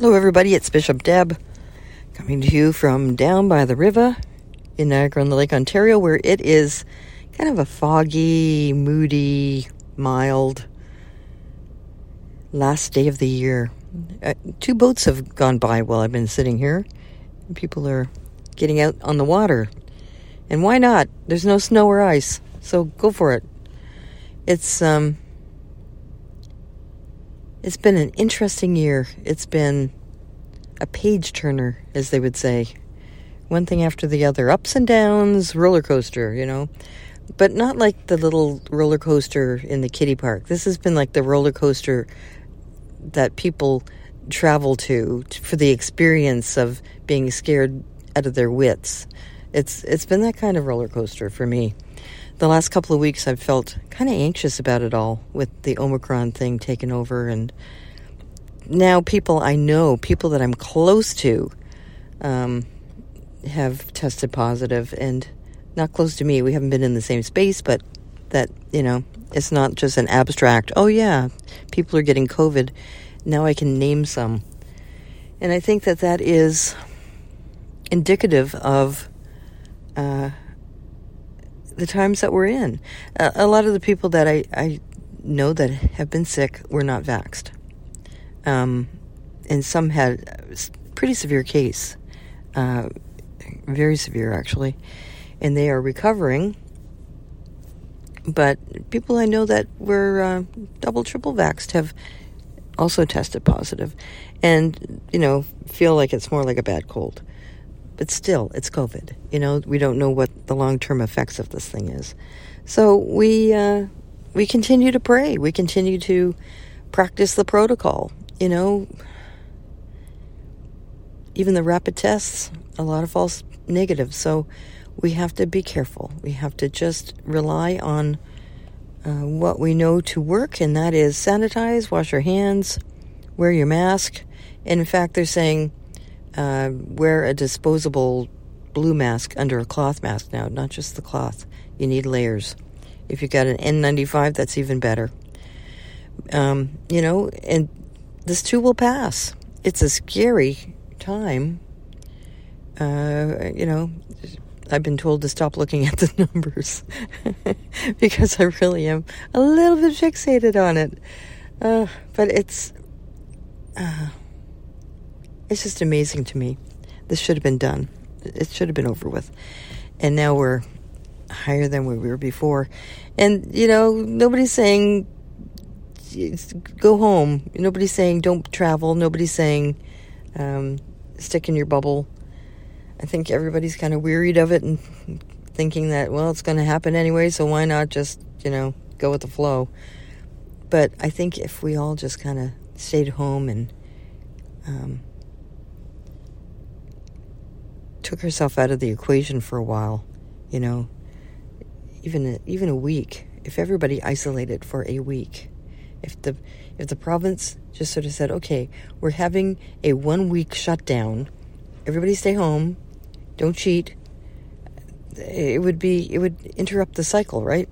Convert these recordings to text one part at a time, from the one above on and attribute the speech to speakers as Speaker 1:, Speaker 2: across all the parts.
Speaker 1: Hello, everybody. It's Bishop Deb coming to you from down by the river in Niagara on the Lake, Ontario, where it is kind of a foggy, moody, mild last day of the year. Uh, two boats have gone by while I've been sitting here. People are getting out on the water. And why not? There's no snow or ice, so go for it. It's um it's been an interesting year. It's been a page turner, as they would say. One thing after the other, ups and downs, roller coaster, you know. But not like the little roller coaster in the kiddie park. This has been like the roller coaster that people travel to for the experience of being scared out of their wits. It's it's been that kind of roller coaster for me the last couple of weeks I've felt kind of anxious about it all with the Omicron thing taking over. And now people I know, people that I'm close to, um, have tested positive and not close to me. We haven't been in the same space, but that, you know, it's not just an abstract, oh yeah, people are getting COVID. Now I can name some. And I think that that is indicative of uh, the times that we're in. A lot of the people that I, I know that have been sick were not vaxed. Um, and some had a pretty severe case, uh, very severe actually, and they are recovering. But people I know that were uh, double, triple vaxed have also tested positive and, you know, feel like it's more like a bad cold. But still, it's COVID. You know, we don't know what the long term effects of this thing is. So we uh, we continue to pray. We continue to practice the protocol. You know, even the rapid tests, a lot of false negatives. So we have to be careful. We have to just rely on uh, what we know to work, and that is sanitize, wash your hands, wear your mask. And in fact, they're saying uh, wear a disposable blue mask under a cloth mask now, not just the cloth. You need layers. If you've got an N95, that's even better. Um, you know, and this too will pass. It's a scary time. Uh, you know, I've been told to stop looking at the numbers because I really am a little bit fixated on it. Uh, but it's. Uh, it's just amazing to me. This should have been done. It should have been over with. And now we're higher than we were before. And, you know, nobody's saying go home. Nobody's saying don't travel. Nobody's saying um, stick in your bubble. I think everybody's kind of wearied of it and thinking that, well, it's going to happen anyway, so why not just, you know, go with the flow. But I think if we all just kind of stayed home and um, took herself out of the equation for a while, you know, even a, even a week. If everybody isolated for a week, if the if the province just sort of said, "Okay, we're having a one week shutdown. Everybody stay home. Don't cheat." It would be it would interrupt the cycle, right?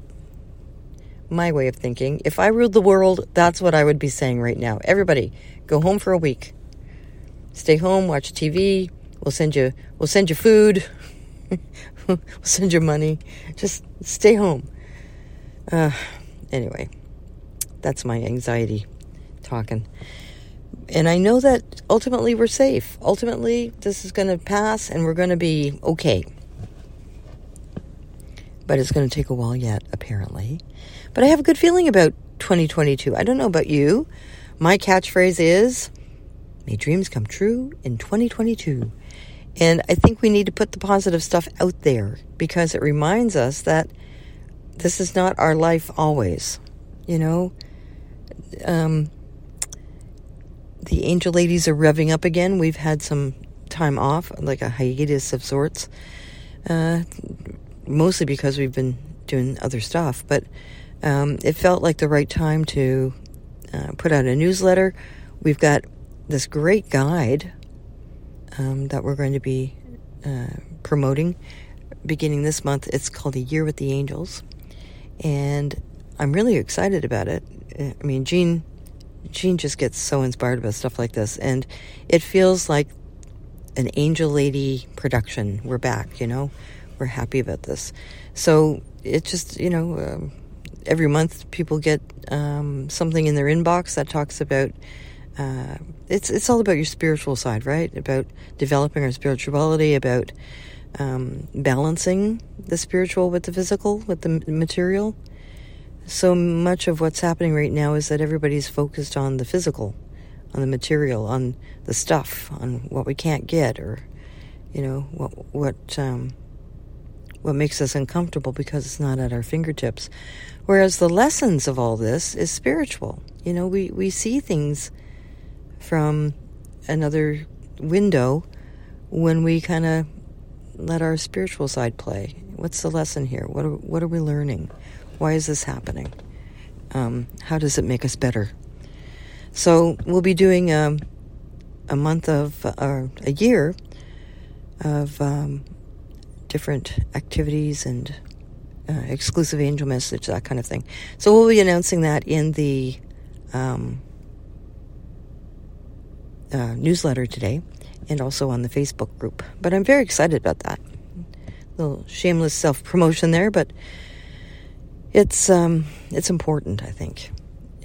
Speaker 1: My way of thinking. If I ruled the world, that's what I would be saying right now. Everybody, go home for a week. Stay home, watch TV, We'll send you. We'll send you food. we'll send you money. Just stay home. Uh, anyway, that's my anxiety talking. And I know that ultimately we're safe. Ultimately, this is going to pass and we're going to be okay. But it's going to take a while yet, apparently. But I have a good feeling about 2022. I don't know about you. My catchphrase is May dreams come true in 2022. And I think we need to put the positive stuff out there because it reminds us that this is not our life always. You know, um, the angel ladies are revving up again. We've had some time off, like a hiatus of sorts, uh, mostly because we've been doing other stuff. But um, it felt like the right time to uh, put out a newsletter. We've got this great guide um, that we're going to be uh, promoting beginning this month. It's called A Year with the Angels, and I'm really excited about it. I mean, Jean Jean just gets so inspired about stuff like this, and it feels like an Angel Lady production. We're back, you know. We're happy about this. So it just, you know, um, every month people get um, something in their inbox that talks about. Uh, it's it's all about your spiritual side, right? About developing our spirituality, about um, balancing the spiritual with the physical, with the material. So much of what's happening right now is that everybody's focused on the physical, on the material, on the stuff, on what we can't get, or you know what what um, what makes us uncomfortable because it's not at our fingertips. Whereas the lessons of all this is spiritual. You know, we, we see things from another window when we kind of let our spiritual side play. What's the lesson here? What are, what are we learning? Why is this happening? Um, how does it make us better? So we'll be doing um, a month of, uh, a year of um, different activities and uh, exclusive angel message, that kind of thing. So we'll be announcing that in the um, uh, newsletter today and also on the Facebook group. But I'm very excited about that. A little shameless self promotion there, but it's um, it's important, I think,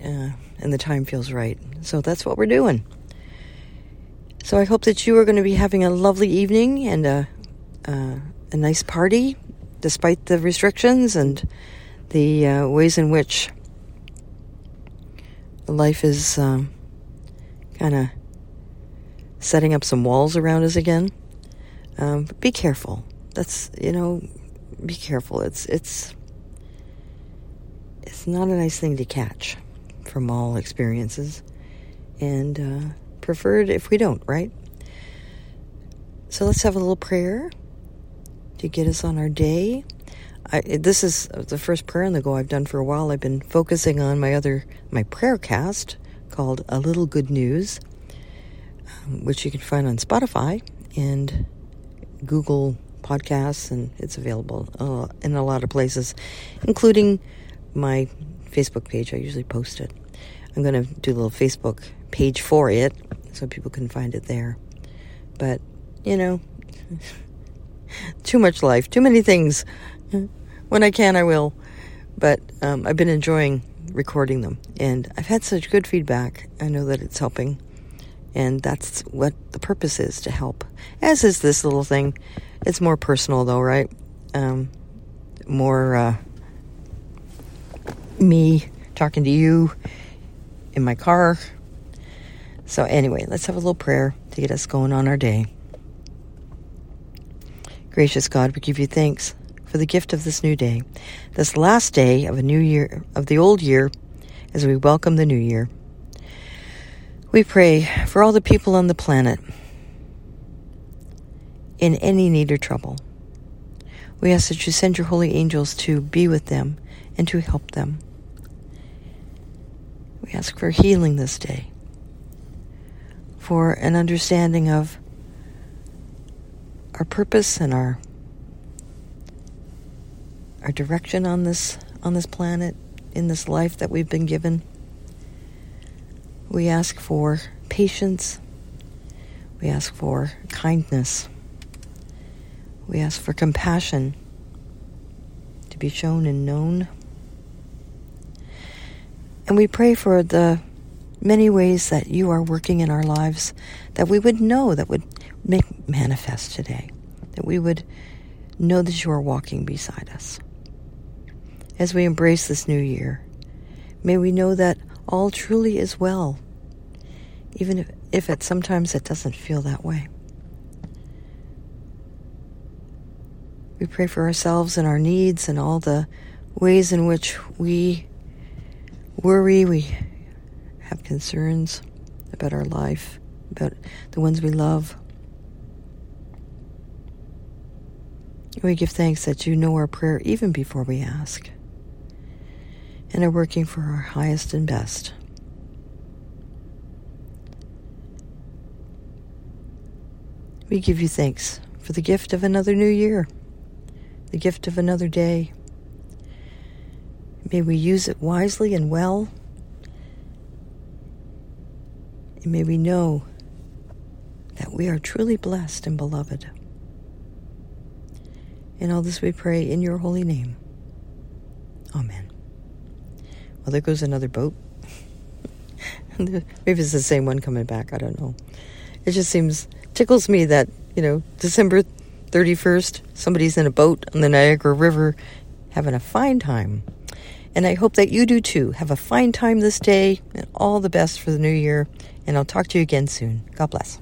Speaker 1: uh, and the time feels right. So that's what we're doing. So I hope that you are going to be having a lovely evening and a, uh, a nice party, despite the restrictions and the uh, ways in which life is um, kind of setting up some walls around us again. Um, be careful. That's you know, be careful. It's it's it's not a nice thing to catch from all experiences, and uh, preferred if we don't, right? So let's have a little prayer to get us on our day. I, this is the first prayer on the go I've done for a while. I've been focusing on my other my prayer cast called A Little Good News which you can find on Spotify and Google Podcasts, and it's available uh, in a lot of places, including my Facebook page. I usually post it. I'm going to do a little Facebook page for it so people can find it there. But, you know, too much life, too many things. When I can, I will. But um, I've been enjoying recording them, and I've had such good feedback. I know that it's helping. And that's what the purpose is to help. As is this little thing. It's more personal, though, right? Um, more uh, me talking to you in my car. So, anyway, let's have a little prayer to get us going on our day. Gracious God, we give you thanks for the gift of this new day, this last day of a new year, of the old year, as we welcome the new year. We pray for all the people on the planet in any need or trouble. We ask that you send your holy angels to be with them and to help them. We ask for healing this day, for an understanding of our purpose and our our direction on this on this planet in this life that we've been given. We ask for patience. We ask for kindness. We ask for compassion to be shown and known. And we pray for the many ways that you are working in our lives that we would know, that would make manifest today, that we would know that you are walking beside us. As we embrace this new year, may we know that all truly is well, even if, if it sometimes it doesn't feel that way. We pray for ourselves and our needs and all the ways in which we worry, we have concerns about our life, about the ones we love. We give thanks that you know our prayer even before we ask and are working for our highest and best. We give you thanks for the gift of another new year, the gift of another day. May we use it wisely and well. And may we know that we are truly blessed and beloved. In all this we pray in your holy name. Amen. Well, there goes another boat. Maybe it's the same one coming back. I don't know. It just seems, tickles me that, you know, December 31st, somebody's in a boat on the Niagara River having a fine time. And I hope that you do too. Have a fine time this day and all the best for the new year. And I'll talk to you again soon. God bless.